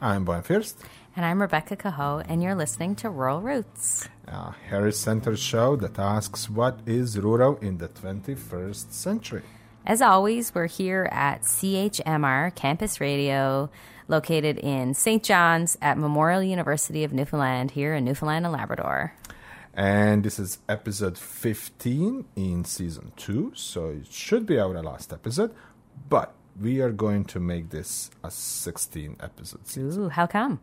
I'm Brian First. And I'm Rebecca Cahoe, and you're listening to Rural Roots. A Harris Center show that asks what is rural in the 21st century. As always, we're here at CHMR Campus Radio, located in St. John's at Memorial University of Newfoundland, here in Newfoundland and Labrador. And this is episode 15 in season 2, so it should be our last episode. But we are going to make this a 16 episode season. Ooh, how come?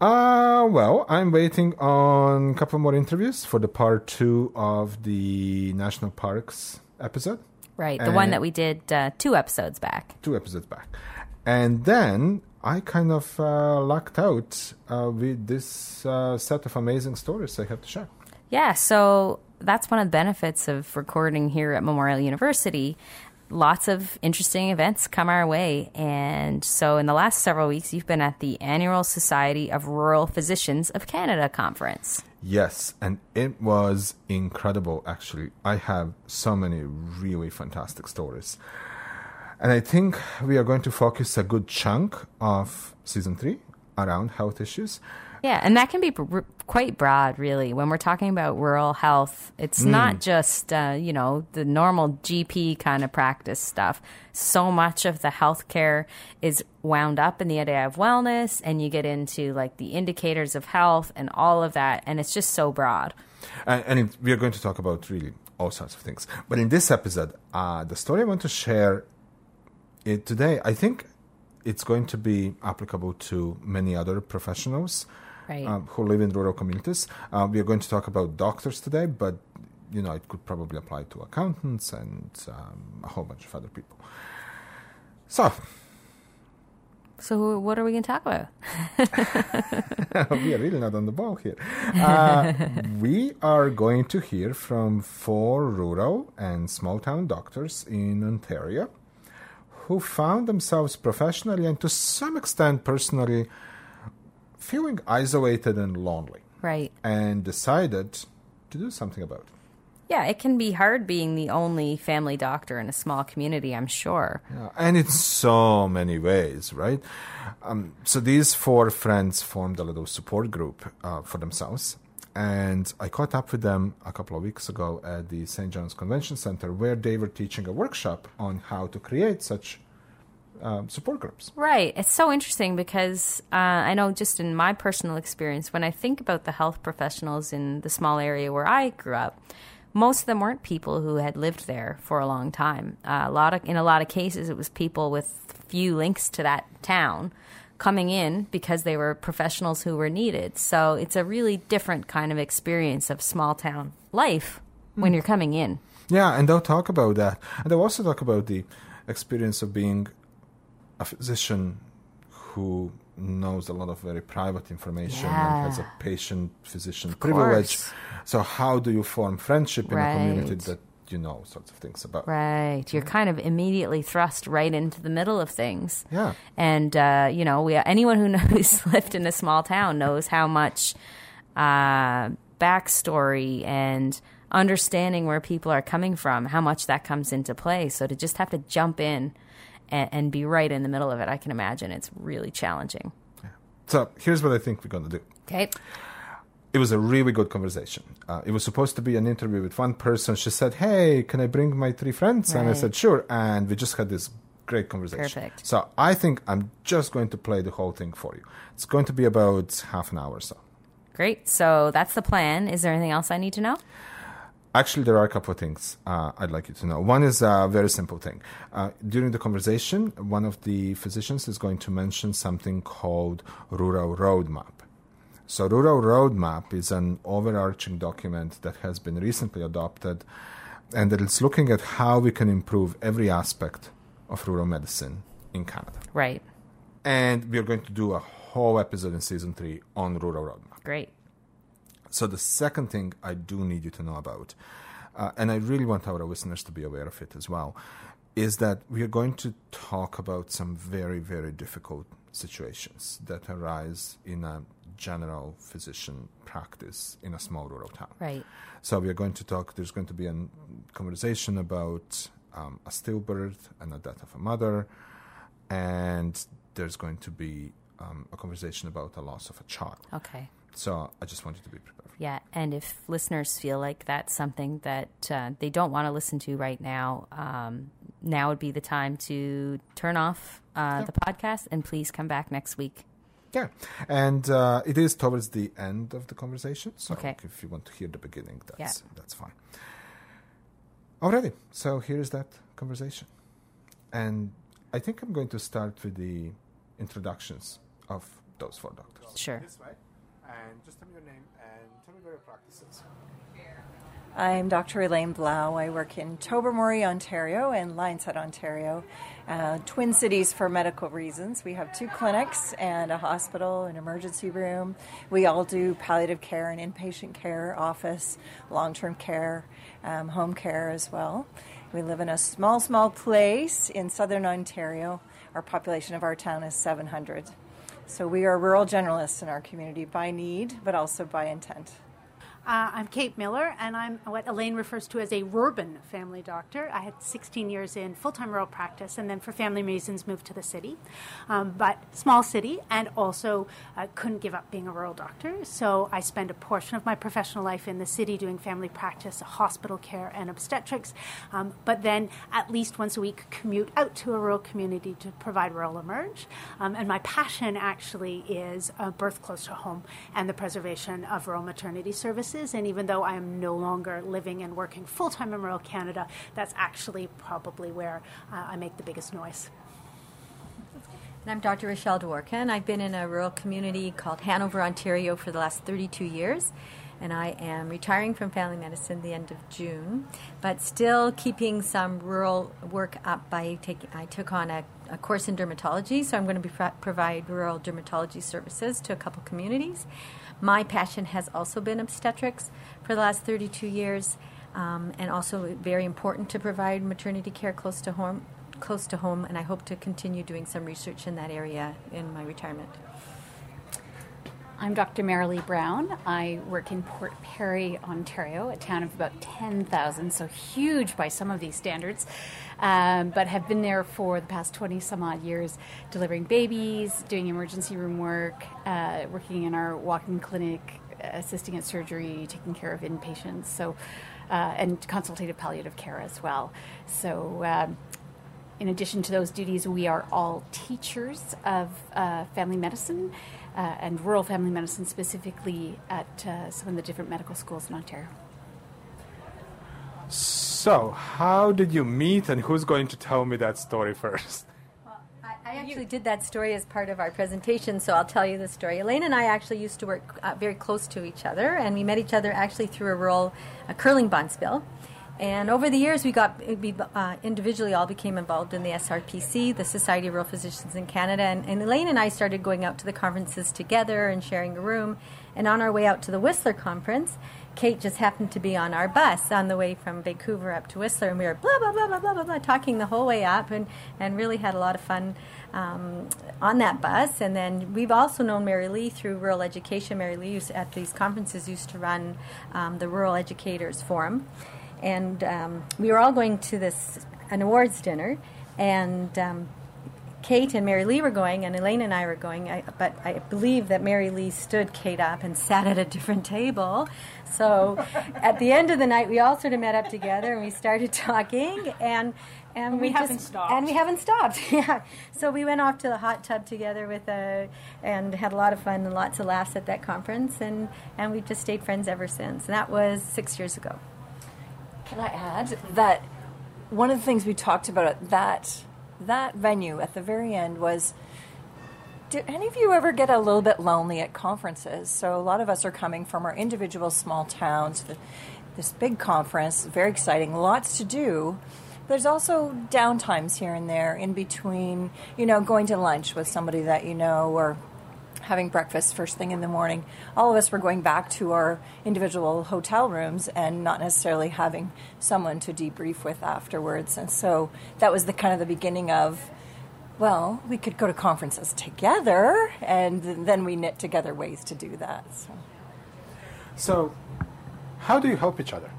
Uh, well, I'm waiting on a couple more interviews for the part two of the National Parks episode. Right, the one that we did uh, two episodes back. Two episodes back. And then I kind of uh, lucked out uh, with this uh, set of amazing stories I have to share. Yeah, so that's one of the benefits of recording here at Memorial University lots of interesting events come our way. And so, in the last several weeks, you've been at the annual Society of Rural Physicians of Canada conference. Yes, and it was incredible, actually. I have so many really fantastic stories. And I think we are going to focus a good chunk of season three around health issues. Yeah, and that can be r- quite broad, really. When we're talking about rural health, it's mm. not just uh, you know the normal GP kind of practice stuff. So much of the healthcare is wound up in the idea of wellness, and you get into like the indicators of health and all of that, and it's just so broad. And, and it, we are going to talk about really all sorts of things. But in this episode, uh, the story I want to share it today, I think it's going to be applicable to many other professionals right. um, who live in rural communities. Uh, we are going to talk about doctors today, but you know it could probably apply to accountants and um, a whole bunch of other people. So. So what are we going to talk about? we are really not on the ball here. Uh, we are going to hear from four rural and small town doctors in Ontario who found themselves professionally and to some extent personally feeling isolated and lonely. Right. And decided to do something about it. Yeah, it can be hard being the only family doctor in a small community, I'm sure. Yeah, and in so many ways, right? Um, so these four friends formed a little support group uh, for themselves. And I caught up with them a couple of weeks ago at the St. John's Convention Center, where they were teaching a workshop on how to create such um, support groups. Right. It's so interesting because uh, I know just in my personal experience, when I think about the health professionals in the small area where I grew up, most of them weren't people who had lived there for a long time. Uh, a lot of, in a lot of cases, it was people with few links to that town coming in because they were professionals who were needed. So it's a really different kind of experience of small town life when mm. you're coming in. Yeah, and they'll talk about that. And they'll also talk about the experience of being a physician who knows a lot of very private information yeah. and has a patient physician privilege. So how do you form friendship in right. a community that you know sorts of things about? Right. You're kind of immediately thrust right into the middle of things. Yeah. And uh, you know, we anyone who knows lived in a small town knows how much uh, backstory and understanding where people are coming from, how much that comes into play. So to just have to jump in and, and be right in the middle of it, I can imagine it's really challenging. Yeah. So here's what I think we're going to do. Okay. It was a really good conversation. Uh, it was supposed to be an interview with one person. She said, "Hey, can I bring my three friends?" Right. And I said, "Sure." And we just had this great conversation. Perfect. So I think I'm just going to play the whole thing for you. It's going to be about half an hour or so. Great. So that's the plan. Is there anything else I need to know? Actually, there are a couple of things uh, I'd like you to know. One is a very simple thing. Uh, during the conversation, one of the physicians is going to mention something called Rural Roadmap. So, Rural Roadmap is an overarching document that has been recently adopted and that is looking at how we can improve every aspect of rural medicine in Canada. Right. And we are going to do a whole episode in season three on Rural Roadmap. Great. So the second thing I do need you to know about, uh, and I really want our listeners to be aware of it as well, is that we are going to talk about some very, very difficult situations that arise in a general physician practice in a small rural town. Right. So we are going to talk. There's going to be a conversation about um, a stillbirth and the death of a mother, and there's going to be um, a conversation about the loss of a child. Okay. So I just wanted to be prepared. Yeah, and if listeners feel like that's something that uh, they don't want to listen to right now, um, now would be the time to turn off uh, yeah. the podcast and please come back next week. Yeah, and uh, it is towards the end of the conversation, so okay. if you want to hear the beginning, that's yeah. that's fine. Alrighty, so here's that conversation, and I think I'm going to start with the introductions of those four doctors. Sure. This way, and just tell me your name and tell your practice. I'm Dr. Elaine Blau. I work in Tobermory, Ontario and Lions Head, Ontario, uh, Twin Cities for medical reasons. We have two clinics and a hospital, an emergency room. We all do palliative care and inpatient care, office, long term care, um, home care as well. We live in a small, small place in southern Ontario. Our population of our town is 700. So we are rural generalists in our community by need, but also by intent. Uh, I'm Kate Miller, and I'm what Elaine refers to as a urban family doctor. I had 16 years in full time rural practice, and then for family reasons moved to the city. Um, but small city, and also uh, couldn't give up being a rural doctor. So I spend a portion of my professional life in the city doing family practice, hospital care, and obstetrics. Um, but then at least once a week, commute out to a rural community to provide rural emerge. Um, and my passion actually is uh, birth close to home and the preservation of rural maternity services services. And even though I am no longer living and working full time in rural Canada, that's actually probably where uh, I make the biggest noise. And I'm Dr. Rochelle Dworkin. I've been in a rural community called Hanover, Ontario for the last 32 years. And I am retiring from family medicine the end of June, but still keeping some rural work up by taking. I took on a, a course in dermatology, so I'm going to be provide rural dermatology services to a couple communities. My passion has also been obstetrics for the last 32 years, um, and also very important to provide maternity care close to home. Close to home, and I hope to continue doing some research in that area in my retirement. I'm Dr. Marilee Brown. I work in Port Perry, Ontario, a town of about 10,000, so huge by some of these standards, um, but have been there for the past 20 some odd years, delivering babies, doing emergency room work, uh, working in our walk-in clinic, assisting at surgery, taking care of inpatients, so uh, and consultative palliative care as well. So. Um, in addition to those duties, we are all teachers of uh, family medicine uh, and rural family medicine specifically at uh, some of the different medical schools in Ontario. So, how did you meet, and who's going to tell me that story first? I actually did that story as part of our presentation, so I'll tell you the story. Elaine and I actually used to work uh, very close to each other, and we met each other actually through a rural a curling bonspiel. And over the years, we got we uh, individually all became involved in the SRPC, the Society of Rural Physicians in Canada. And, and, Elaine and I started going out to the conferences together and sharing a room. And on our way out to the Whistler conference, Kate just happened to be on our bus on the way from Vancouver up to Whistler, and we were blah blah blah blah blah blah, blah talking the whole way up, and and really had a lot of fun um, on that bus. And then we've also known Marilee through rural education. Marilee used, at these conferences used to run um, the Rural Educators Forum and um, we were all going to this an awards dinner, and um, Kate and Marilee were going, and Elaine and I were going. I, but I believe that Marilee stood Kate up and sat at a different table. So at the end of the night, we all sort of met up together and we started talking, and and we, we haven't just, stopped. And we haven't stopped. yeah. So we went off to the hot tub together with a, and had a lot of fun and lots of laughs at that conference, and and we've just stayed friends ever since. And that was six years ago. Can I add that one of the things we talked about at that that venue at the very end was do any of you ever get a little bit lonely at conferences? So a lot of us are coming from our individual small towns. This big conference, very exciting, lots to do. There's also downtimes here and there in between, you know, going to lunch with somebody that you know or having breakfast first thing in the morning. All of us were going back to our individual hotel rooms and not necessarily having someone to debrief with afterwards. And so that was the kind of the beginning of, well, we could go to conferences together, and then we knit together ways to do that. So, so how do you help each other?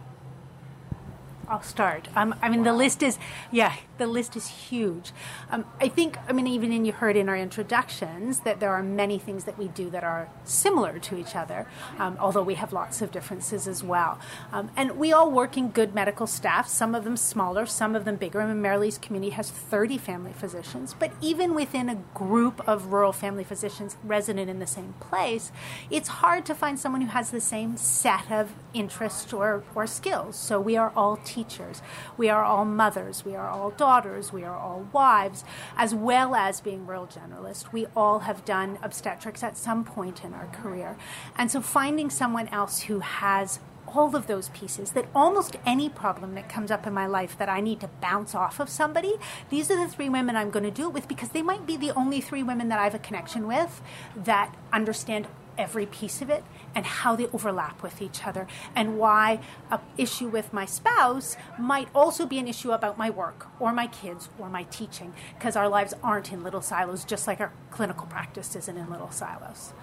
I'll start. Um, I mean, the list is, yeah, the list is huge. Um, I think, I mean, even in you heard in our introductions that there are many things that we do that are similar to each other, um, although we have lots of differences as well. Um, and we all work in good medical staff, some of them smaller, some of them bigger. I mean, Marilee's community has 30 family physicians, but even within a group of rural family physicians resident in the same place, it's hard to find someone who has the same set of interests or, or skills. So we are all teachers. We are all mothers. We are all daughters. We are all wives, as well as being rural generalists. We all have done obstetrics at some point in our career. And so finding someone else who has all of those pieces that almost any problem that comes up in my life that I need to bounce off of somebody, these are the three women I'm going to do it with because they might be the only three women that I have a connection with that understand every piece of it and how they overlap with each other and why a issue with my spouse might also be an issue about my work or my kids or my teaching because our lives aren't in little silos just like our clinical practice isn't in little silos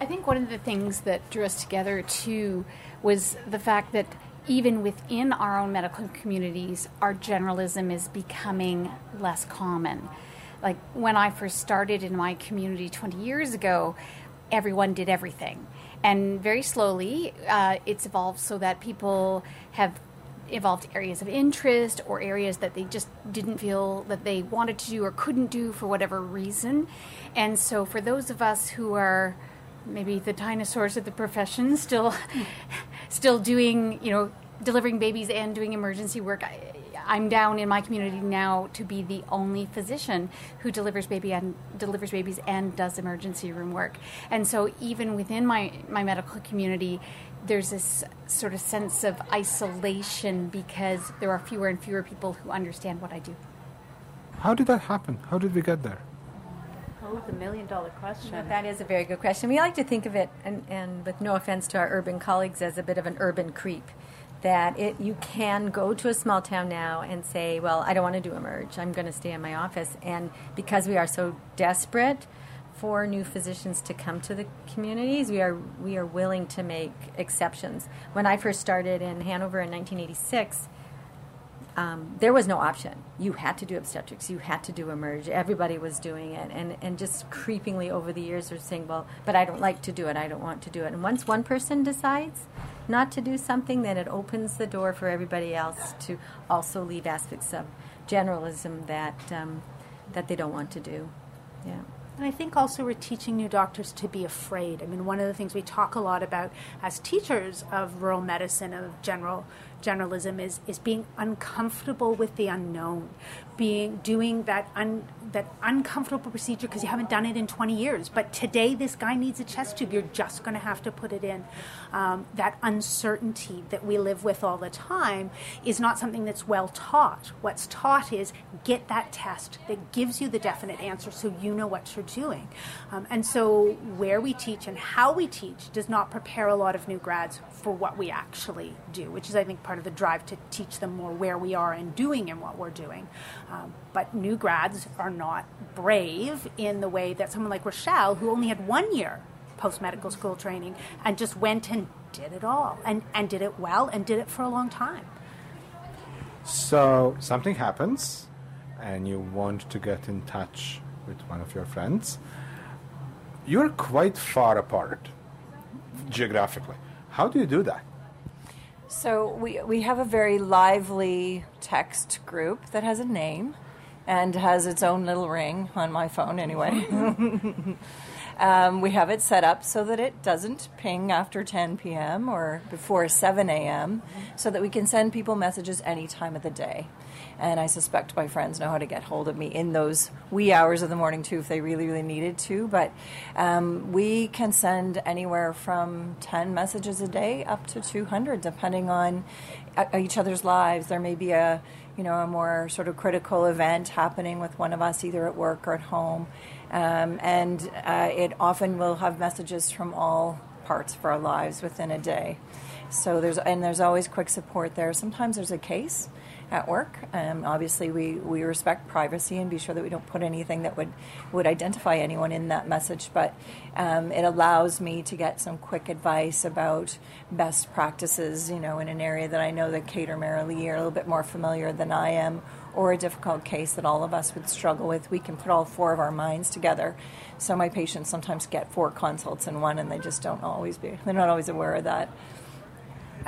I think one of the things that drew us together too was the fact that even within our own medical communities, our generalism is becoming less common. Like when I first started in my community 20 years ago, everyone did everything. And very slowly, uh, it's evolved so that people have evolved areas of interest or areas that they just didn't feel that they wanted to do or couldn't do for whatever reason. And so, for those of us who are maybe the dinosaurs of the profession still still doing you know delivering babies and doing emergency work I'm down in my community now to be the only physician who delivers baby and delivers babies and does emergency room work. And so even within my, my medical community, there's this sort of sense of isolation because there are fewer and fewer people who understand what I do. How did that happen? How did we get there? Oh, the million dollar question. That is a very good question. We like to think of it, and, and with no offense to our urban colleagues, as a bit of an urban creep. That it, you can go to a small town now and say, "Well, I don't want to do emerge. I'm going to stay in my office." And because we are so desperate for new physicians to come to the communities, we are we are willing to make exceptions. When I first started in Hanover in 1986 um, there was no option. You had to do obstetrics. You had to do emerge. Everybody was doing it, and and just creepingly over the years, they're saying, "Well, but I don't like to do it. I don't want to do it." And once one person decides not to do something, then it opens the door for everybody else to also leave aspects of generalism that um, that they don't want to do. Yeah. And I think also we're teaching new doctors to be afraid. I mean, one of the things we talk a lot about as teachers of rural medicine, of general generalism, is, is being uncomfortable with the unknown, being doing that un, that uncomfortable procedure because you haven't done it in 20 years. But today, this guy needs a chest tube. You're just going to have to put it in. Um, that uncertainty that we live with all the time is not something that's well taught. What's taught is get that test that gives you the definite answer so you know what you're doing. Um, and so, where we teach and how we teach does not prepare a lot of new grads for what we actually do, which is, I think, part of the drive to teach them more where we are and doing and what we're doing. Um, but new grads are not brave in the way that someone like Rochelle, who only had one year post medical school training and just went and did it all and, and did it well and did it for a long time. So something happens, and you want to get in touch with one of your friends. You're quite far apart geographically. How do you do that? So we we have a very lively text group that has a name and has its own little ring on my phone anyway. um, we have it set up so that it doesn't ping after 10 p.m. or before 7 a.m. so that we can send people messages any time of the day. And I suspect my friends know how to get hold of me in those wee hours of the morning too, if they really, really needed to. But um, we can send anywhere from 10 messages a day up to 200, depending on uh, each other's lives. There may be a you know a more sort of critical event happening with one of us, either at work or at home, um, and uh, it often will have messages from all parts of our lives within a day. So there's and there's always quick support there. Sometimes there's a case at work. Um, obviously, we, we respect privacy and be sure that we don't put anything that would, would identify anyone in that message, but um, it allows me to get some quick advice about best practices, you know, in an area that I know that Kate or Marilee are a little bit more familiar than I am, or a difficult case that all of us would struggle with. We can put all four of our minds together. So my patients sometimes get four consults in one, and they just don't always be, they're not always aware of that.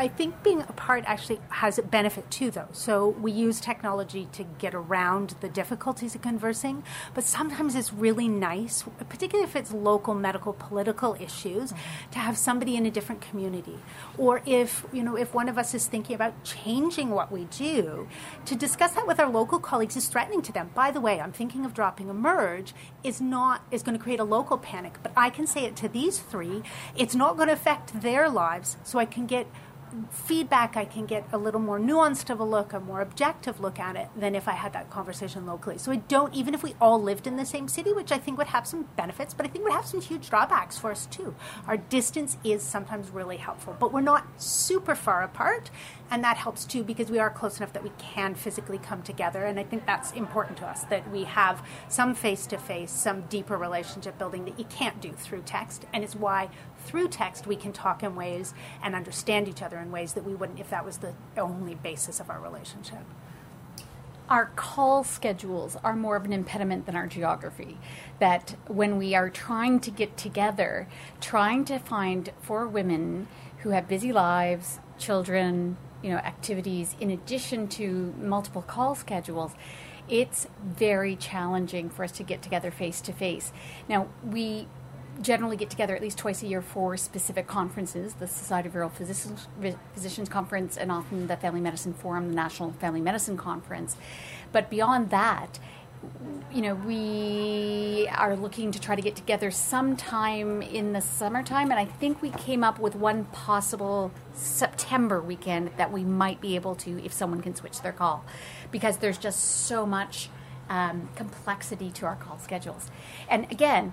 I think being apart actually has a benefit too, though. So we use technology to get around the difficulties of conversing, but sometimes it's really nice, particularly if it's local medical political issues, mm-hmm. to have somebody in a different community, or if you know if one of us is thinking about changing what we do, to discuss that with our local colleagues is threatening to them. By the way, I'm thinking of dropping Emerge is not is going to create a local panic, but I can say it to these three. It's not going to affect their lives, so I can get feedback, I can get a little more nuanced of a look, a more objective look at it than if I had that conversation locally. So I don't, even if we all lived in the same city, which I think would have some benefits, but I think would have some huge drawbacks for us too. Our distance is sometimes really helpful, but we're not super far apart, and that helps too because we are close enough that we can physically come together, and I think that's important to us that we have some face to face, some deeper relationship building that you can't do through text, and it's why through text we can talk in ways and understand each other in ways that we wouldn't if that was the only basis of our relationship. Our call schedules are more of an impediment than our geography. That when we are trying to get together, trying to find four women who have busy lives, children, you know, activities, in addition to multiple call schedules, it's very challenging for us to get together face to face. Now, we generally get together at least twice a year for specific conferences the Society of Rural Physicians, Physicians Conference, and often the Family Medicine Forum, the National Family Medicine Conference. But beyond that, you know, we are looking to try to get together sometime in the summertime, and I think we came up with one possible September weekend that we might be able to if someone can switch their call, because there's just so much um, complexity to our call schedules. And again,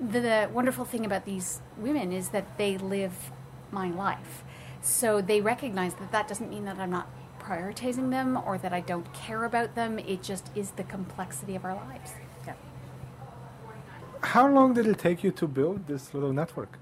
the, the wonderful thing about these women is that they live my life. So they recognize that that doesn't mean that I'm not prioritizing them or that I don't care about them. It just is the complexity of our lives. Yeah. How long did it take you to build this little network?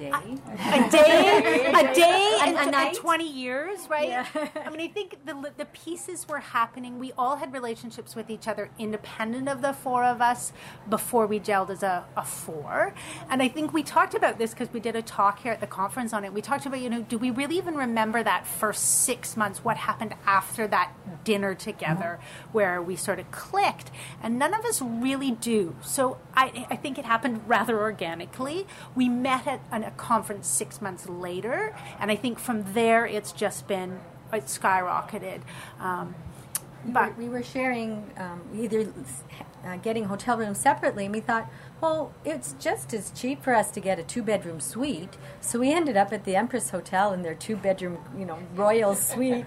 Day. a day, a day, and, a, and 20 years, right? Yeah. I mean, I think the, the pieces were happening. We all had relationships with each other independent of the four of us before we gelled as a, a four. And I think we talked about this because we did a talk here at the conference on it. We talked about, you know, do we really even remember that first six months, what happened after that dinner together mm-hmm. where we sort of clicked? And none of us really do. So I, I think it happened rather organically. We met at an a conference six months later, and I think from there it's just been it skyrocketed. Um, but we were sharing um, either uh, getting hotel rooms separately, and we thought, well, it's just as cheap for us to get a two-bedroom suite. So we ended up at the Empress Hotel in their two-bedroom, you know, royal suite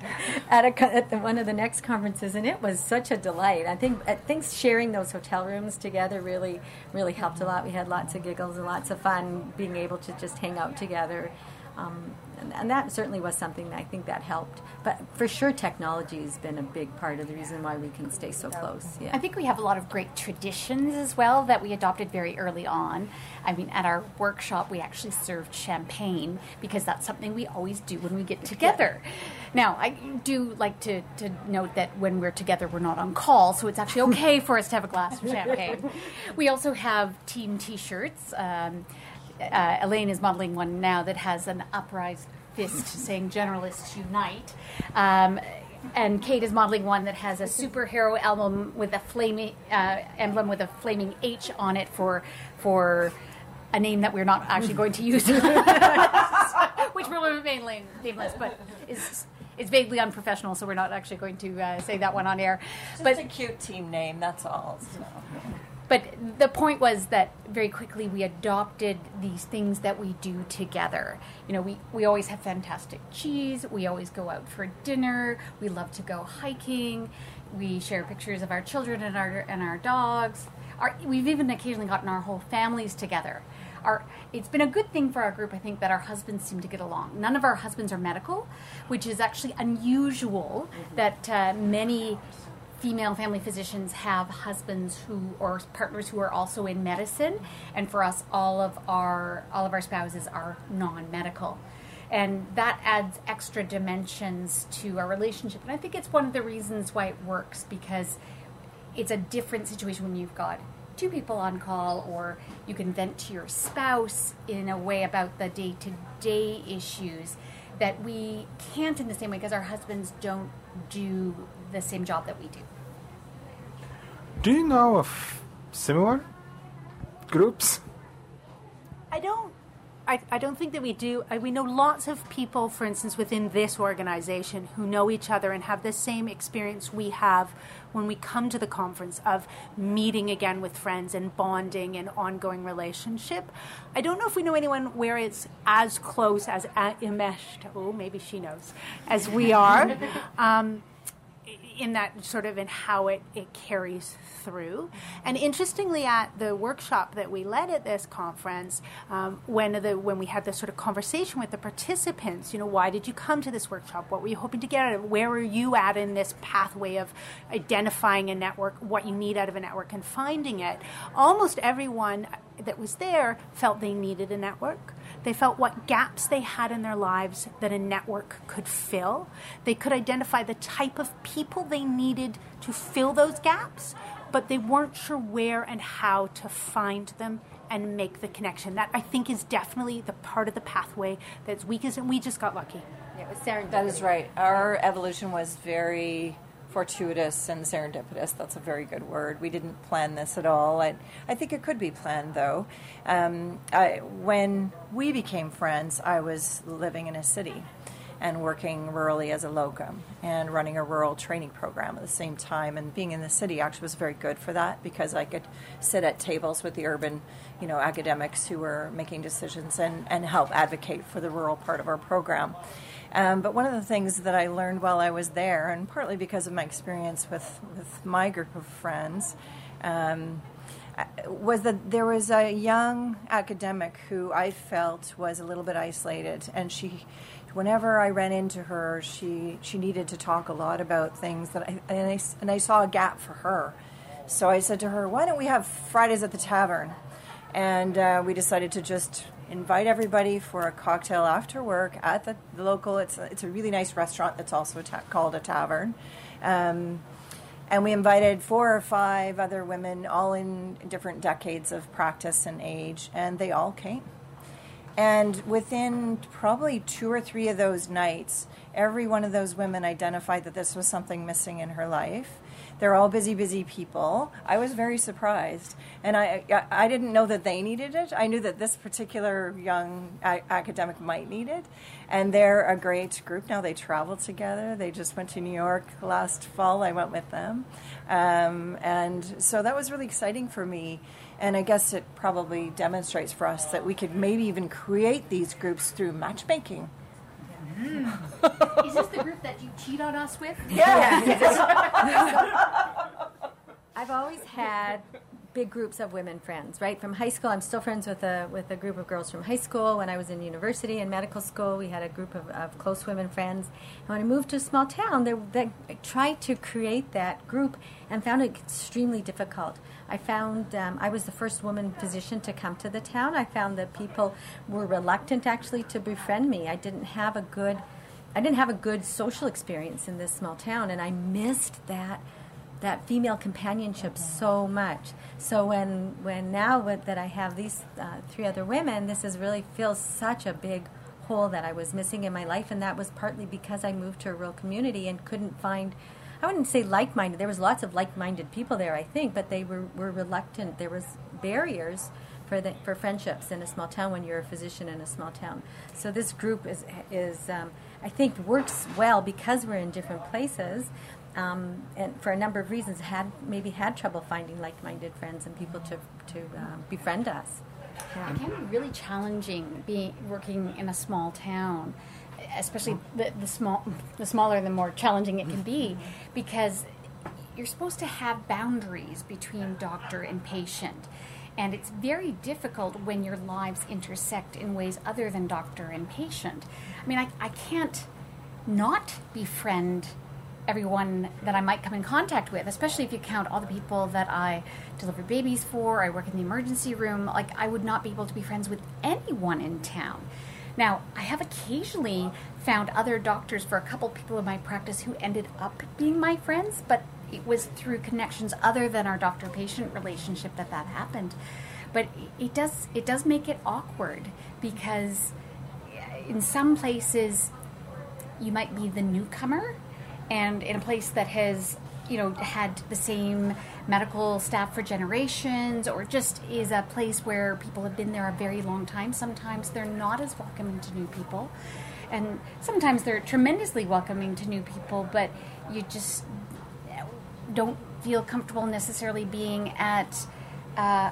at, a, at the, one of the next conferences, and it was such a delight. I think I think sharing those hotel rooms together really really helped a lot. We had lots of giggles and lots of fun being able to just hang out together. Um, and, that certainly was something that I think that helped. But for sure, technology has been a big part of the reason why we can stay so close. Yeah. I think we have a lot of great traditions as well that we adopted very early on. I mean, at our workshop, we actually served champagne because that's something we always do when we get together. Now, I do like to, to note that when we're together, we're not on call, so it's actually okay for us to have a glass of champagne. We also have team t shirts. Um, uh, Elaine is modeling one now that has an upraised fist saying "Generalists Unite." Um, and Kate is modeling one that has a superhero album with a flaming uh, emblem with a flaming H on it for for a name that we're not actually going to use, which will remain nameless, but is is vaguely unprofessional, so we're not actually going to uh, say that one on air. Just but a cute team name, that's all. So. But the point was that very quickly we adopted these things that we do together. You know, we, we always have fantastic cheese, we always go out for dinner, we love to go hiking, we share pictures of our children and our, and our dogs. Our, we've even occasionally gotten our whole families together. our it's been a good thing for our group. I think that our husbands seem to get along. None of our husbands are medical, which is actually unusual. That uh, many female family physicians have husbands who or partners who are also in medicine, and for us, all of our all of our spouses are non-medical. And that adds extra dimensions to our relationship. And i think it's one of the reasons why it works because it's a different situation when you've got two people on call or you can vent to your spouse in a way about the day-to-day issues that we can't in the same way because our husbands don't do the same job that we do Do you know of similar groups? I don't. I, I don't think that we do. I, we know lots of people, for instance, within this organization who know each other and have the same experience we have when we come to the conference of meeting again with friends and bonding and ongoing relationship. I don't know if we know anyone where it's as close as uh, enmeshed. Oh, maybe she knows, as we are. um, in that sort of in how it, it carries through. And interestingly, at the workshop that we led at this conference, um, when the when we had this sort of conversation with the participants, you know, why did you come to this workshop? What were you hoping to get out of it? Where are you at in this pathway of identifying a network, what you need out of a network, and finding it? Almost everyone that was there felt they needed a network. They felt what gaps they had in their lives that a network could fill. They could identify the type of people they needed to fill those gaps, but they weren't sure where and how to find them and make the connection. That I think is definitely the part of the pathway that's weakest, and we just got lucky. Yeah, it was serendipity. That is right. Our evolution was very fortuitous and serendipitous. That's a very good word. We didn't plan this at all. I, I think it could be planned, though. Um, I, when we became friends, I was living in a city and working rurally as a locum and running a rural training program at the same time. And being in the city actually was very good for that because I could sit at tables with the urban, you know, academics who were making decisions and, and help advocate for the rural part of our program. Um, but one of the things that I learned while I was there, and partly because of my experience with, with my group of friends, um, was that there was a young academic who I felt was a little bit isolated, and she, whenever I ran into her, she she needed to talk a lot about things that I and I, and I saw a gap for her, so I said to her, "Why don't we have Fridays at the tavern?" And uh, we decided to just invite everybody for a cocktail after work at the, the local. It's a, it's a really nice restaurant that's also ta- called a tavern. Um, and we invited four or five other women, all in different decades of practice and age, and they all came. And within probably two or three of those nights, every one of those women identified that this was something missing in her life. They're all busy, busy people. I was very surprised, and I I, didn't know that they needed it. I knew that this particular young academic might need it, and they're a great group now. They travel together. They just went to New York last fall. I went with them, um, and so that was really exciting for me. And I guess it probably demonstrates for us that we could maybe even create these groups through matchmaking. is this the group that you cheat on us with Yeah. I've always had big groups of women friends, right? From high school, I'm still friends with a with a group of girls from high school. When I was in university and medical school, we had a group of, of close women friends. And when I moved to a small town, I tried to create that group and found it extremely difficult. I found um, I was the first woman physician to come to the town. I found that people were reluctant actually to befriend me. I didn't have a good I didn't have a good social experience in this small town, and I missed that that female companionship so much. So when when now with, that I have these uh, three other women, this is really fills such a big hole that I was missing in my life, and that was partly because I moved to a rural community and couldn't find. I wouldn't say like-minded. There was lots of like-minded people there, I think, but they were, were reluctant. There was barriers for the, for friendships in a small town when you're a physician in a small town. So this group is is um, I think works well because we're in different places, um, and for a number of reasons had maybe had trouble finding like-minded friends and people to to um, befriend us. It can be really challenging being working in a small town, especially the, the small, the smaller, the more challenging it can be, because you're supposed to have boundaries between doctor and patient, And it's very difficult when your lives intersect in ways other than doctor and patient. I mean, I, I can't not befriend everyone that I might come in contact with, especially if you count all the people that I deliver babies for, I work in the emergency room. Like, I would not be able to be friends with anyone in town. Now, I have occasionally found other doctors for a couple people in my practice who ended up being my friends, but it was through connections other than our doctor patient relationship that that happened. But it does it does make it awkward because eh, in some places you might be the newcomer and in a place that has you know had the same medical staff for generations or just is a place where people have been there a very long time sometimes they're not as welcoming to new people and sometimes they're tremendously welcoming to new people but you just don't feel comfortable necessarily being at uh,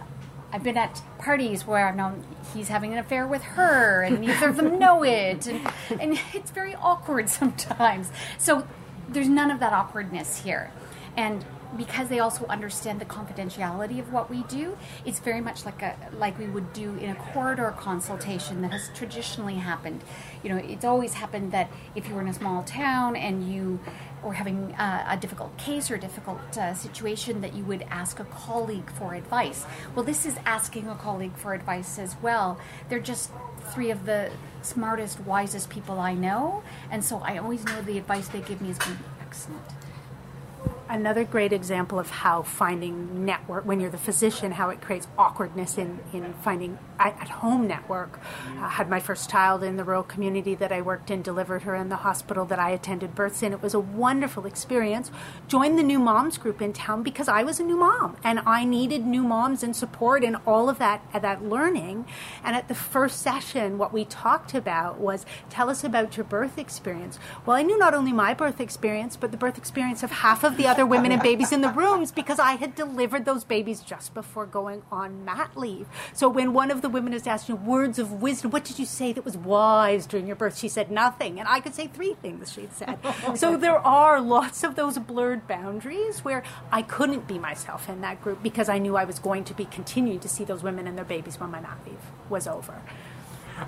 I've been at parties where I've known he's having an affair with her, and neither of them know it, and, and it's very awkward sometimes. So there's none of that awkwardness here. And because they also understand the confidentiality of what we do, it's very much like a like we would do in a corridor consultation that has traditionally happened. You know, it's always happened that if you were in a small town and you were having uh, a difficult case or difficult uh, situation, that you would ask a colleague for advice. Well, this is asking a colleague for advice as well. They're just three of the smartest, wisest people I know, and so I always know the advice they give me is going to be excellent another great example of how finding network when you're the physician how it creates awkwardness in, in finding at home network. Mm-hmm. I had my first child in the rural community that I worked in delivered her in the hospital that I attended births in. It was a wonderful experience. Joined the new moms group in town because I was a new mom and I needed new moms and support and all of that uh, that learning. And at the first session what we talked about was tell us about your birth experience. Well I knew not only my birth experience but the birth experience of half of the other other women and babies in the rooms because I had delivered those babies just before going on mat leave. So when one of the women is asking words of wisdom, what did you say that was wise during your birth? She said nothing. And I could say three things she'd said. so there are lots of those blurred boundaries where I couldn't be myself in that group because I knew I was going to be continuing to see those women and their babies when my mat leave was over.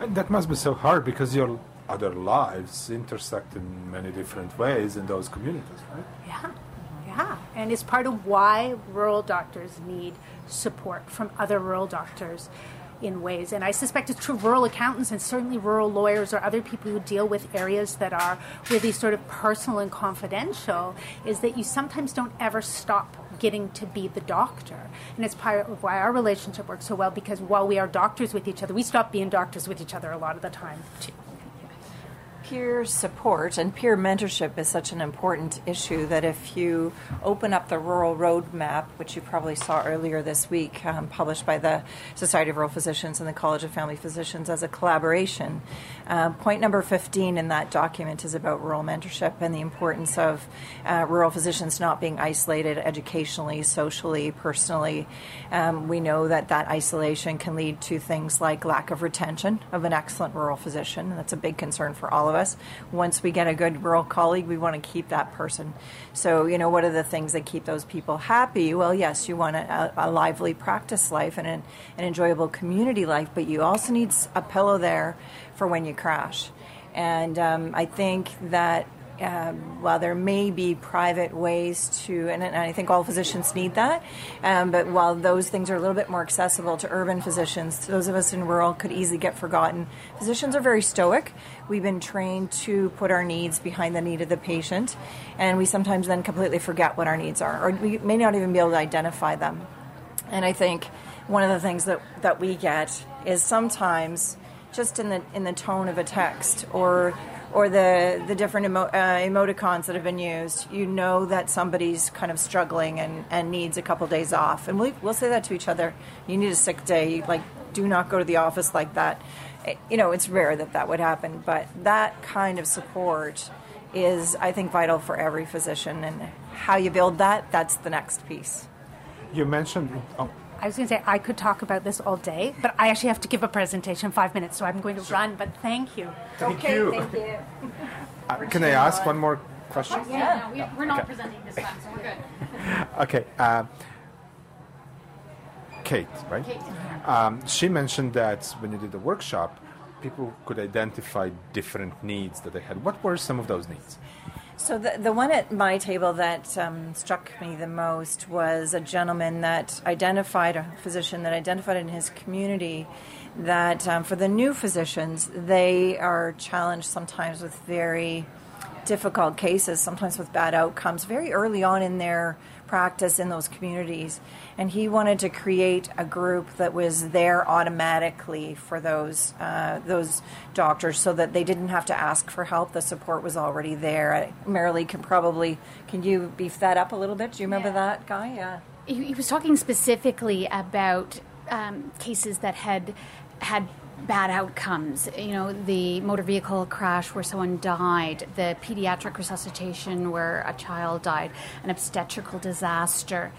That must be so hard because your other lives intersect in many different ways in those communities, right? Yeah. Yeah, and it's part of why rural doctors need support from other rural doctors in ways. And I suspect it's true of rural accountants and certainly rural lawyers or other people who deal with areas that are really sort of personal and confidential, is that you sometimes don't ever stop getting to be the doctor. And it's part of why our relationship works so well because while we are doctors with each other, we stop being doctors with each other a lot of the time too peer support and peer mentorship is such an important issue that if you open up the rural roadmap, which you probably saw earlier this week, um, published by the Society of Rural Physicians and the College of Family Physicians as a collaboration, um, point number 15 in that document is about rural mentorship and the importance of uh, rural physicians not being isolated educationally, socially, personally. Um, we know that that isolation can lead to things like lack of retention of an excellent rural physician. That's a big concern for all of us. Once we get a good rural colleague, we want to keep that person. So, you know, what are the things that keep those people happy? Well, yes, you want a, a lively practice life and an, an enjoyable community life, but you also need a pillow there for when you crash. And um, I think that uh, while there may be private ways to, and, and, I think all physicians need that, um, but while those things are a little bit more accessible to urban physicians, those of us in rural could easily get forgotten. Physicians are very stoic. We've been trained to put our needs behind the need of the patient, and we sometimes then completely forget what our needs are, or we may not even be able to identify them. And I think one of the things that, that we get is sometimes just in the in the tone of a text or or the the different emo, uh, emoticons that have been used, you know that somebody's kind of struggling and, and needs a couple days off. And we'll, we'll say that to each other. You need a sick day. Like, do not go to the office like that. It, you know, it's rare that that would happen, but that kind of support is, I think, vital for every physician. And how you build that, that's the next piece. You mentioned. Oh I was going to say I could talk about this all day, but I actually have to give a presentation in five minutes, so I'm going to run. But thank you. Thank okay, you. Thank you. uh, can I ask one more question? Yeah, no, we, are not okay. presenting this time, so we're good. okay. Uh, Kate, right? Kate. Um, she mentioned that when you did the workshop, people could identify different needs that they had. What were some of those needs? So the the one at my table that um, struck me the most was a gentleman that identified a physician that identified in his community that um, for the new physicians they are challenged sometimes with very difficult cases, sometimes with bad outcomes, very early on in their practice in those communities. And he wanted to create a group that was there automatically for those uh, those doctors, so that they didn't have to ask for help. The support was already there. Marilee can probably can you beef that up a little bit? Do you remember that guy? Yeah. He, he was talking specifically about um, cases that had had bad outcomes. You know, the motor vehicle crash where someone died, the pediatric resuscitation where a child died, an obstetrical disaster.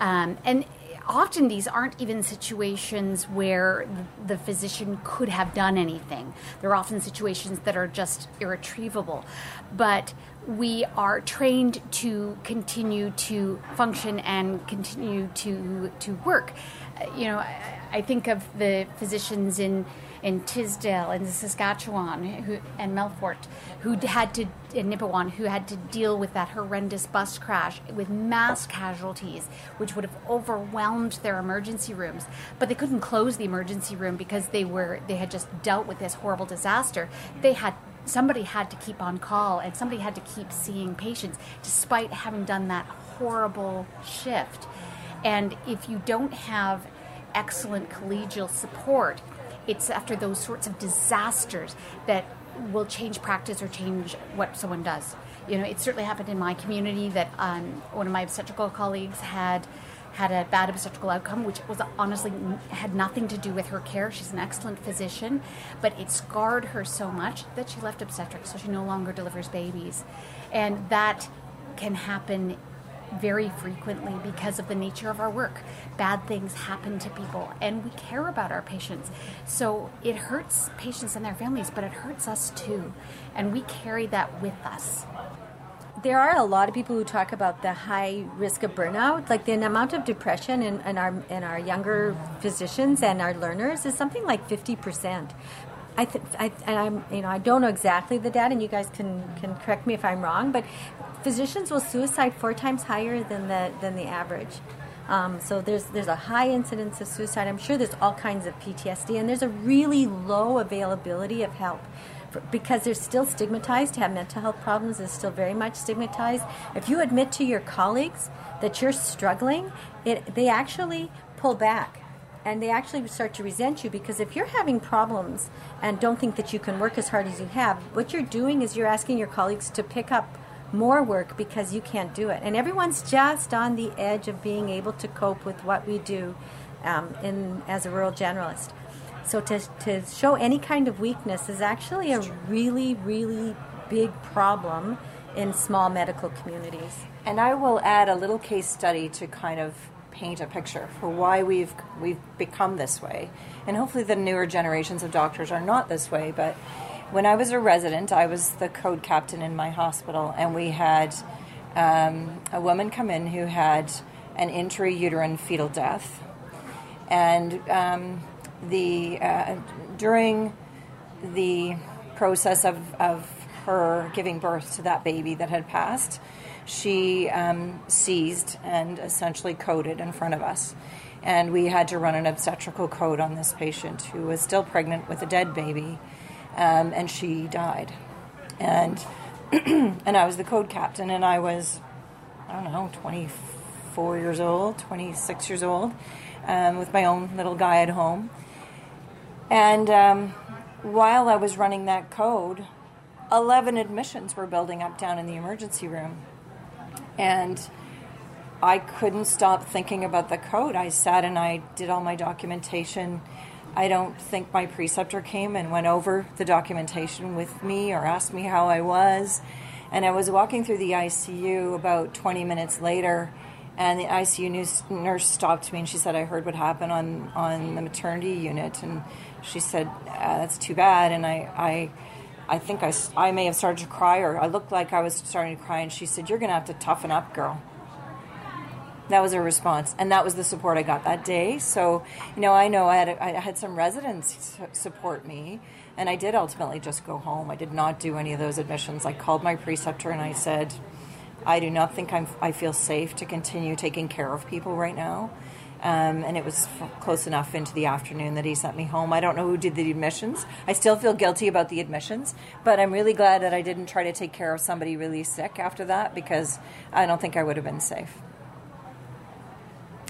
Um, and often these aren't even situations where the physician could have done anything. They're often situations that are just irretrievable. But we are trained to continue to function and continue to to work. You know, I, think of the physicians in in Tisdale and Saskatchewan who, and Melfort who had to in Nipawin who had to deal with that horrendous bus crash with mass casualties which would have overwhelmed their emergency rooms. But they couldn't close the emergency room because they were they had just dealt with this horrible disaster. They had somebody had to keep on call and somebody had to keep seeing patients despite having done that horrible shift. And if you don't have excellent collegial support it's after those sorts of disasters that will change practice or change what someone does. You know, it certainly happened in my community that um, one of my obstetrical colleagues had had a bad obstetrical outcome, which was honestly had nothing to do with her care. She's an excellent physician, but it scarred her so much that she left obstetrics, so she no longer delivers babies, and that can happen very frequently because of the nature of our work. Bad things happen to people, and we care about our patients. So it hurts patients and their families, but it hurts us too. And we carry that with us. There are a lot of people who talk about the high risk of burnout. Like the amount of depression in, in our in our younger physicians and our learners is something like fifty percent. I, th- I and I'm you know I don't know exactly the data, and you guys can can correct me if I'm wrong, but physicians will suicide four times higher than the than the average. Um, so there's there's a high incidence of suicide. I'm sure there's all kinds of PTSD, and there's a really low availability of help for, because they're still stigmatized. To have mental health problems is still very much stigmatized. If you admit to your colleagues that you're struggling, it, they actually pull back and they actually start to resent you because if you're having problems and don't think that you can work as hard as you have, what you're doing is you're asking your colleagues to pick up more work because you can't do it. And everyone's just on the edge of being able to cope with what we do um, in, as a rural generalist. So to, to show any kind of weakness is actually a really, really big problem in small medical communities. And I will add a little case study to kind of paint a picture for why we've we've become this way. And hopefully the newer generations of doctors are not this way, but when I was a resident, I was the code captain in my hospital, and we had um, a woman come in who had an intrauterine fetal death. And um, the uh, during the process of, of her giving birth to that baby that had passed, she um, seized and essentially coded in front of us. And we had to run an obstetrical code on this patient who was still pregnant with a dead baby um, and she died. And and I was the code captain, and I was I don't know 24 years old, 26 years old, um, with my own little guy at home. And um, while I was running that code, 11 admissions were building up down in the emergency room. And I couldn't stop thinking about the code. I sat and I did all my documentation I don't think my preceptor came and went over the documentation with me or asked me how I was. And I was walking through the ICU about 20 minutes later, and the ICU nurse stopped me and she said, I heard what happened on, on the maternity unit. And she said, uh, That's too bad. And I, I, I think I, I may have started to cry, or I looked like I was starting to cry. And she said, You're going to have to toughen up, girl. That was a response, and that was the support I got that day. So, you know, I know I had I had some residents support me, and I did ultimately just go home. I did not do any of those admissions. I called my preceptor and I said, I do not think I'm, I feel safe to continue taking care of people right now. Um, and it was f- close enough into the afternoon that he sent me home. I don't know who did the admissions. I still feel guilty about the admissions, but I'm really glad that I didn't try to take care of somebody really sick after that because I don't think I would have been safe.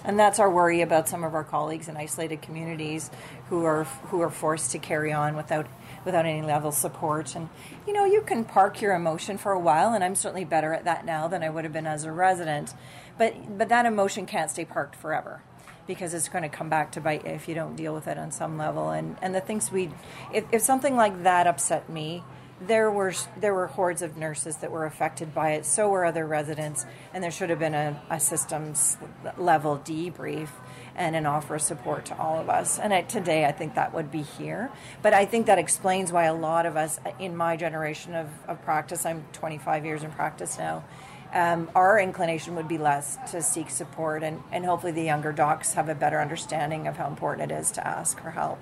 And that's our worry about some of our colleagues in isolated communities who are who are forced to carry on without without any level of support. And you know, you can park your emotion for a while, and I'm certainly better at that now than I would have been as a resident. But but that emotion can't stay parked forever because it's going to come back to bite you if you don't deal with it on some level. And and the things we, if, if something like that upset me, there were there were hordes of nurses that were affected by it. So were other residents, and there should have been a, a systems level debrief and an offer of support to all of us. And I, today, I think that would be here. But I think that explains why a lot of us in my generation of, of practice, I'm 25 years in practice now, um, our inclination would be less to seek support. And, and hopefully, the younger docs have a better understanding of how important it is to ask for help.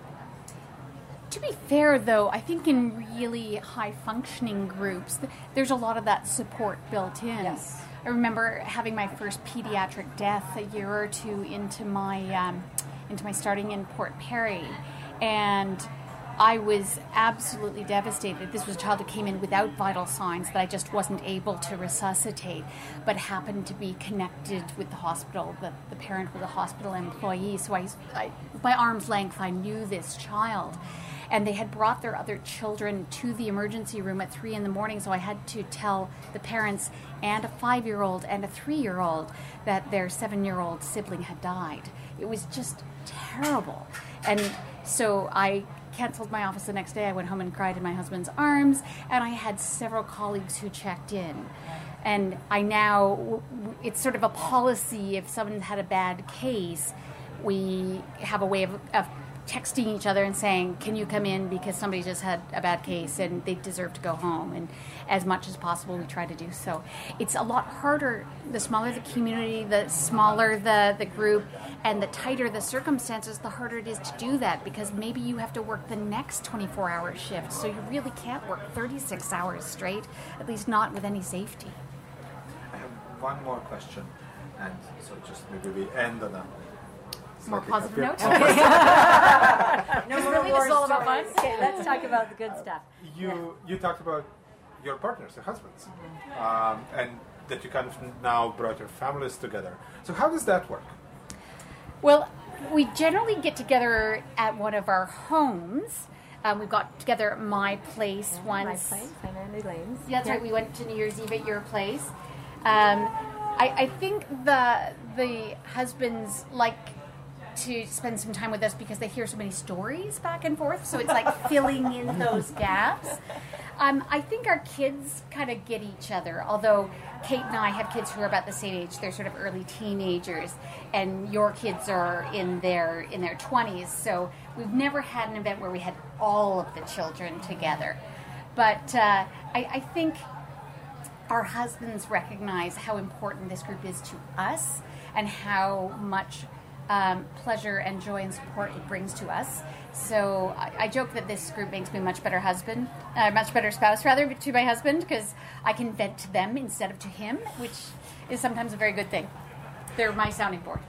To be fair, though, I think in really high functioning groups, there's a lot of that support built in. Yes. I remember having my first pediatric death a year or two into my um, into my starting in Port Perry, and I was absolutely devastated. This was a child who came in without vital signs that I just wasn't able to resuscitate, but happened to be connected with the hospital. The, the parent was a hospital employee, so I, I, by arm's length, I knew this child and they had brought their other children to the emergency room at three in the morning. So I had to tell the parents and a five year old and a three year old that their seven year old sibling had died. It was just terrible. And so I canceled my office the next day. I went home and cried in my husband's arms, and I had several colleagues who checked in. And I now, it's sort of a policy if someone had a bad case, we have a way of, of texting each other and saying, "Can you come in because somebody just had a bad case and they deserve to go home?" And as much as possible, we try to do so. It's a lot harder. The smaller the community, the smaller the the group, and the tighter the circumstances, the harder it is to do that because maybe you have to work the next 24-hour shift, so you really can't work 36 hours straight, at least not with any safety. I have one more question, and so just maybe we end on a More slightly positive happier- note. No more really war this is all about fun. Okay, let's talk about the good stuff. you you talked about your partners, your husbands, um, and that you kind of now brought your families together. So how does that work? Well, we generally get together at one of our homes. Um, we got together at my place once. My place, I'm Andy Lanes. Yeah, that's right. We went to New Year's Eve at your place. Um, I, I think the the husbands like to spend some time with us because they hear so many stories back and forth. So it's like filling in those gaps. Um, I think our kids kind of get each other. Although Kate and I have kids who are about the same age, they're sort of early teenagers, and your kids are in their in their twenties. So we've never had an event where we had all of the children together. But uh, I, I think our husbands recognize how important this group is to us and how much um, pleasure and joy and support it brings to us. So I, I joke that this group makes me much better husband, uh, much better spouse rather to my husband because I can vent to them instead of to him, which is sometimes a very good thing. They're my sounding board.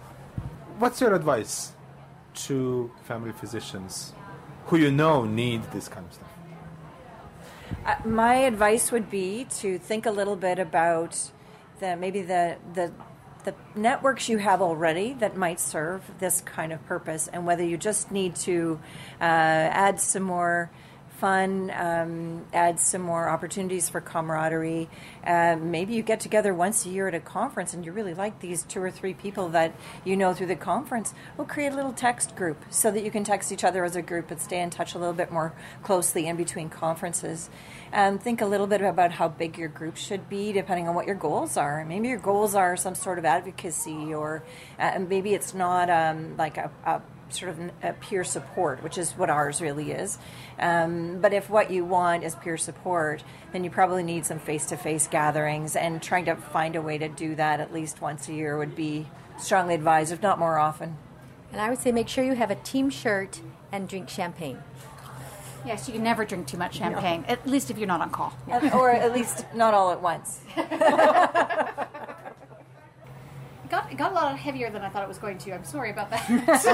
What's your advice to family physicians who you know need this kind of stuff? Uh, my advice would be to think a little bit about the maybe the the the networks you have already that might serve this kind of purpose, and whether you just need to uh, add some more fun, um, add some more opportunities for camaraderie. Uh, maybe you get together once a year at a conference and you really like these two or three people that you know through the conference. We'll create a little text group so that you can text each other as a group and stay in touch a little bit more closely in between conferences. And think a little bit about how big your group should be depending on what your goals are. Maybe your goals are some sort of advocacy, or uh, maybe it's not um, like a, a sort of a peer support, which is what ours really is. Um, but if what you want is peer support, then you probably need some face to face gatherings, and trying to find a way to do that at least once a year would be strongly advised, if not more often. And I would say make sure you have a team shirt and drink champagne. Yes, you can never drink too much champagne, at least if you're not on call. or at least not all at once. It got, it got a lot heavier than I thought it was going to. I'm sorry about that. no, that's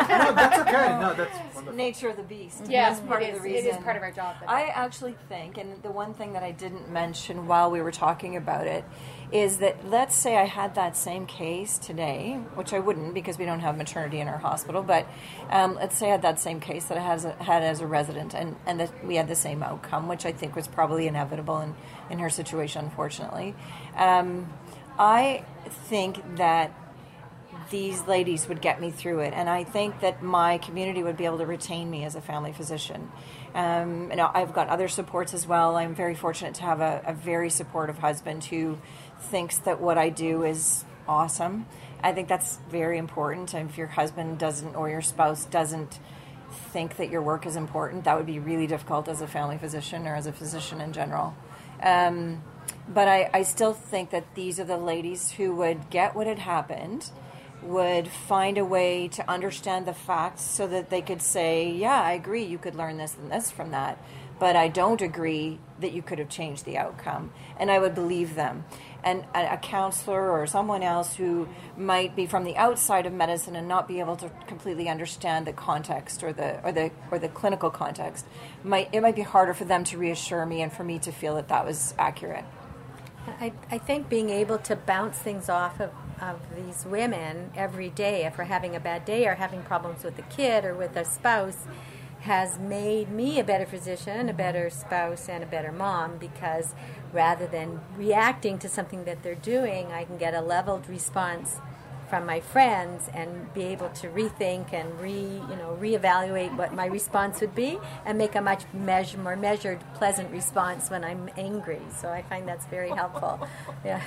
okay. No, that's wonderful. Nature of the beast. yes, That's part it of is, the reason. is part of our job. but- I actually think, and the one thing that I didn't mention while we were talking about it, is that let's say I had that same case today, which I wouldn't because we don't have maternity in our hospital, but um, let's say I had that same case that I has had as a resident, and, and that we had the same outcome, which I think was probably inevitable in, in her situation, unfortunately. Um, I think that these ladies would get me through it, and I think that my community would be able to retain me as a family physician. Um, and I've got other supports as well. I'm very fortunate to have a, a very supportive husband who thinks that what I do is awesome. I think that's very important. And if your husband doesn't or your spouse doesn't think that your work is important, that would be really difficult as a family physician or as a physician in general. Um, but I, I still think that these are the ladies who would get what had happened, would find a way to understand the facts so that they could say, Yeah, I agree, you could learn this and this from that, but I don't agree that you could have changed the outcome. And I would believe them. And a, counselor or someone else who might be from the outside of medicine and not be able to completely understand the context or the or the or the clinical context might it might be harder for them to reassure me and for me to feel that that was accurate. I, I think being able to bounce things off of, of these women every day, if we're having a bad day or having problems with a kid or with a spouse, has made me a better physician, a better spouse, and a better mom because rather than reacting to something that they're doing, I can get a leveled response from my friends and be able to rethink and re you know reevaluate what my response would be and make a much measure, more measured pleasant response when I'm angry so I find that's very helpful yeah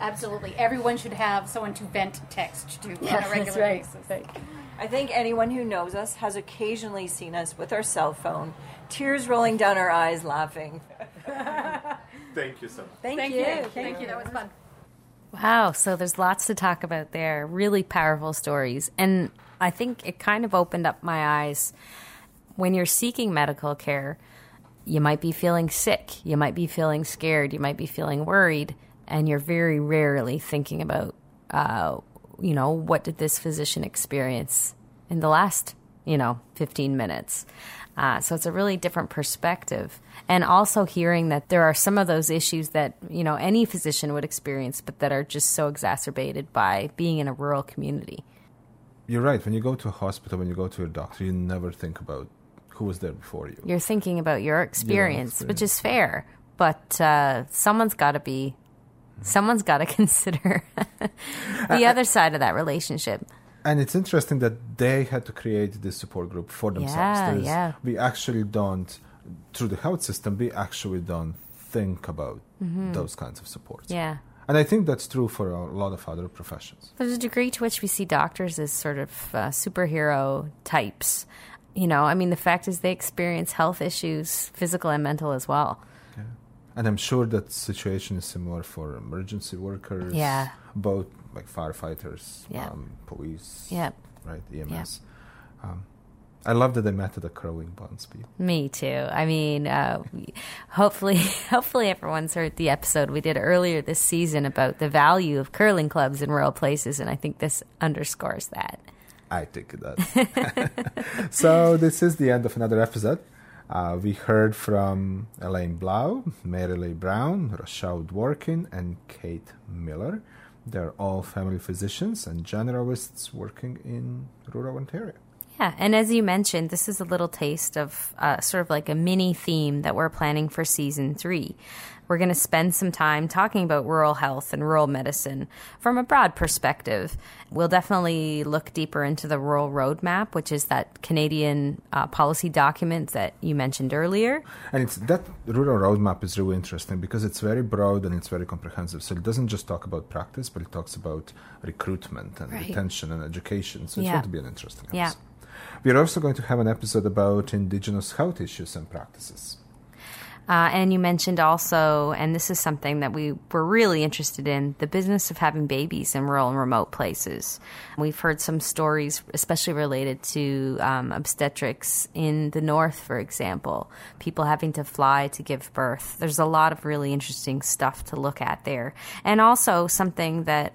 Absolutely. Everyone should have someone to vent text to on a that's regular right, basis. right. I think anyone who knows us has occasionally seen us with our cell phone, tears rolling down our eyes, laughing. Thank you so much. thank, Thank you you. Thank you. That was fun. Wow. So there's lots to talk about there. Really powerful stories. And I think it kind of opened up my eyes. When you're seeking medical care, you might be feeling sick. You might be feeling scared. You might be feeling worried. And you're very rarely thinking about, uh, you know, what did this physician experience in the last, you know, 15 minutes? Uh, so it's a really different perspective. And also hearing that there are some of those issues that, you know, any physician would experience, but that are just so exacerbated by being in a rural community. You're right. When you go to a hospital, when you go to a doctor, you never think about who was there before you. You're thinking about your experience, experience. which is fair, but uh, someone's got to be, someone's got to consider the other side of that relationship. And it's interesting that they had to create this support group for themselves. Yeah, There's- yeah. We actually don't, through the health system, we actually don't think about those kinds of supports. Mm-hmm. Yeah. And I think that's true for a lot of other professions. There's a degree to which we see doctors as sort of uh, superhero types. You know, I mean, the fact is they experience health issues, physical and mental as well. Yeah. And I'm sure that situation is similar for emergency workers. Yeah. Both like firefighters, Yeah. um, police, Yep. right, EMS. Um, I love that they met at a curling bonspiel. Me too. I mean, uh, hopefully, hopefully everyone's heard the episode we did earlier this season about the value of curling clubs in rural places, and I think this underscores that. I think that. so this is the end of another episode. Uh, we heard from Elaine Blau, Marilee Brown, Rochelle Dworkin, and Kate Miller. They're all family physicians and generalists working in rural Ontario. Yeah, and as you mentioned, this is a little taste of uh, sort of like a mini theme that we're planning for season three. We're going to spend some time talking about rural health and rural medicine from a broad perspective. We'll definitely look deeper into the Rural Roadmap, which is that Canadian uh, policy document that you mentioned earlier. And it's that rural roadmap is really interesting because it's very broad and it's very comprehensive. So it doesn't just talk about practice, but it talks about recruitment and Right. retention and education. So it's Yeah. going to be an interesting episode. Yeah. We're also going to have an episode about indigenous health issues and practices. Uh, and you mentioned also, and this is something that we were really interested in the business of having babies in rural and remote places. We've heard some stories, especially related to um, obstetrics in the north, for example, people having to fly to give birth. There's a lot of really interesting stuff to look at there. And also, something that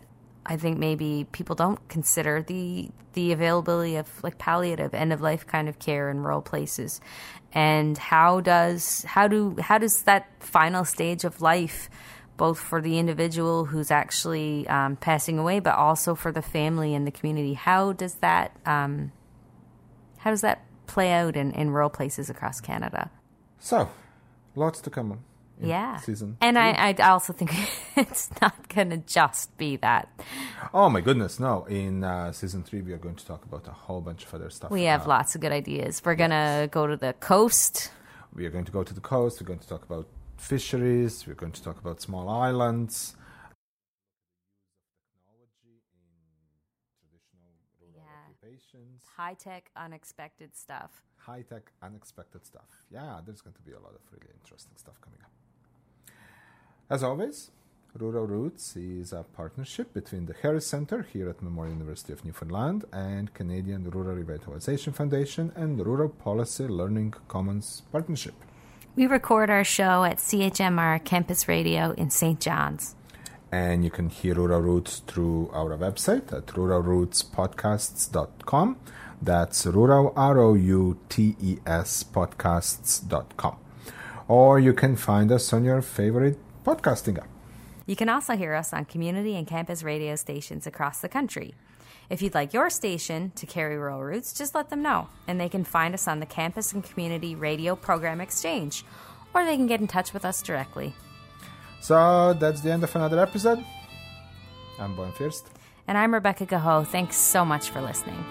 I think maybe people don't consider the the availability of like palliative end of life kind of care in rural places and how does how do how does that final stage of life both for the individual who's actually um, passing away but also for the family and the community how does that um, how does that play out in, in rural places across canada So, lots to come on. Yeah Season. and. I, I also think it's not gonna just be that Oh my goodness, no! In uh, season three, we are going to talk about a whole bunch of other stuff. we have Uh, lots of good ideas we're gonna go to the coast We are going to go to the coast. We're going to talk about fisheries. We're going to talk about small islands. High tech unexpected stuff high tech, unexpected stuff. Yeah, there's going to be a lot of really interesting stuff coming up. As always, Rural Routes is a partnership between the Harris Center here at Memorial University of Newfoundland and Canadian Rural Revitalization Foundation and Rural Policy Learning Commons Partnership. We record our show at CHMR Campus Radio in St. John's. And you can hear Rural Routes through our website at ruralroutespodcasts.com. That's rural, R O U T E S podcasts.com. Or you can find us on your favorite podcasting app. You can also hear us on community and campus radio stations across the country. If you'd like your station to carry rural routes, just let them know, and they can find us on the Campus and Community Radio Program Exchange, or they can get in touch with us directly. So that's the end of another episode. I'm Bojan Fürst. And I'm Rebecca Gaho. Thanks so much for listening.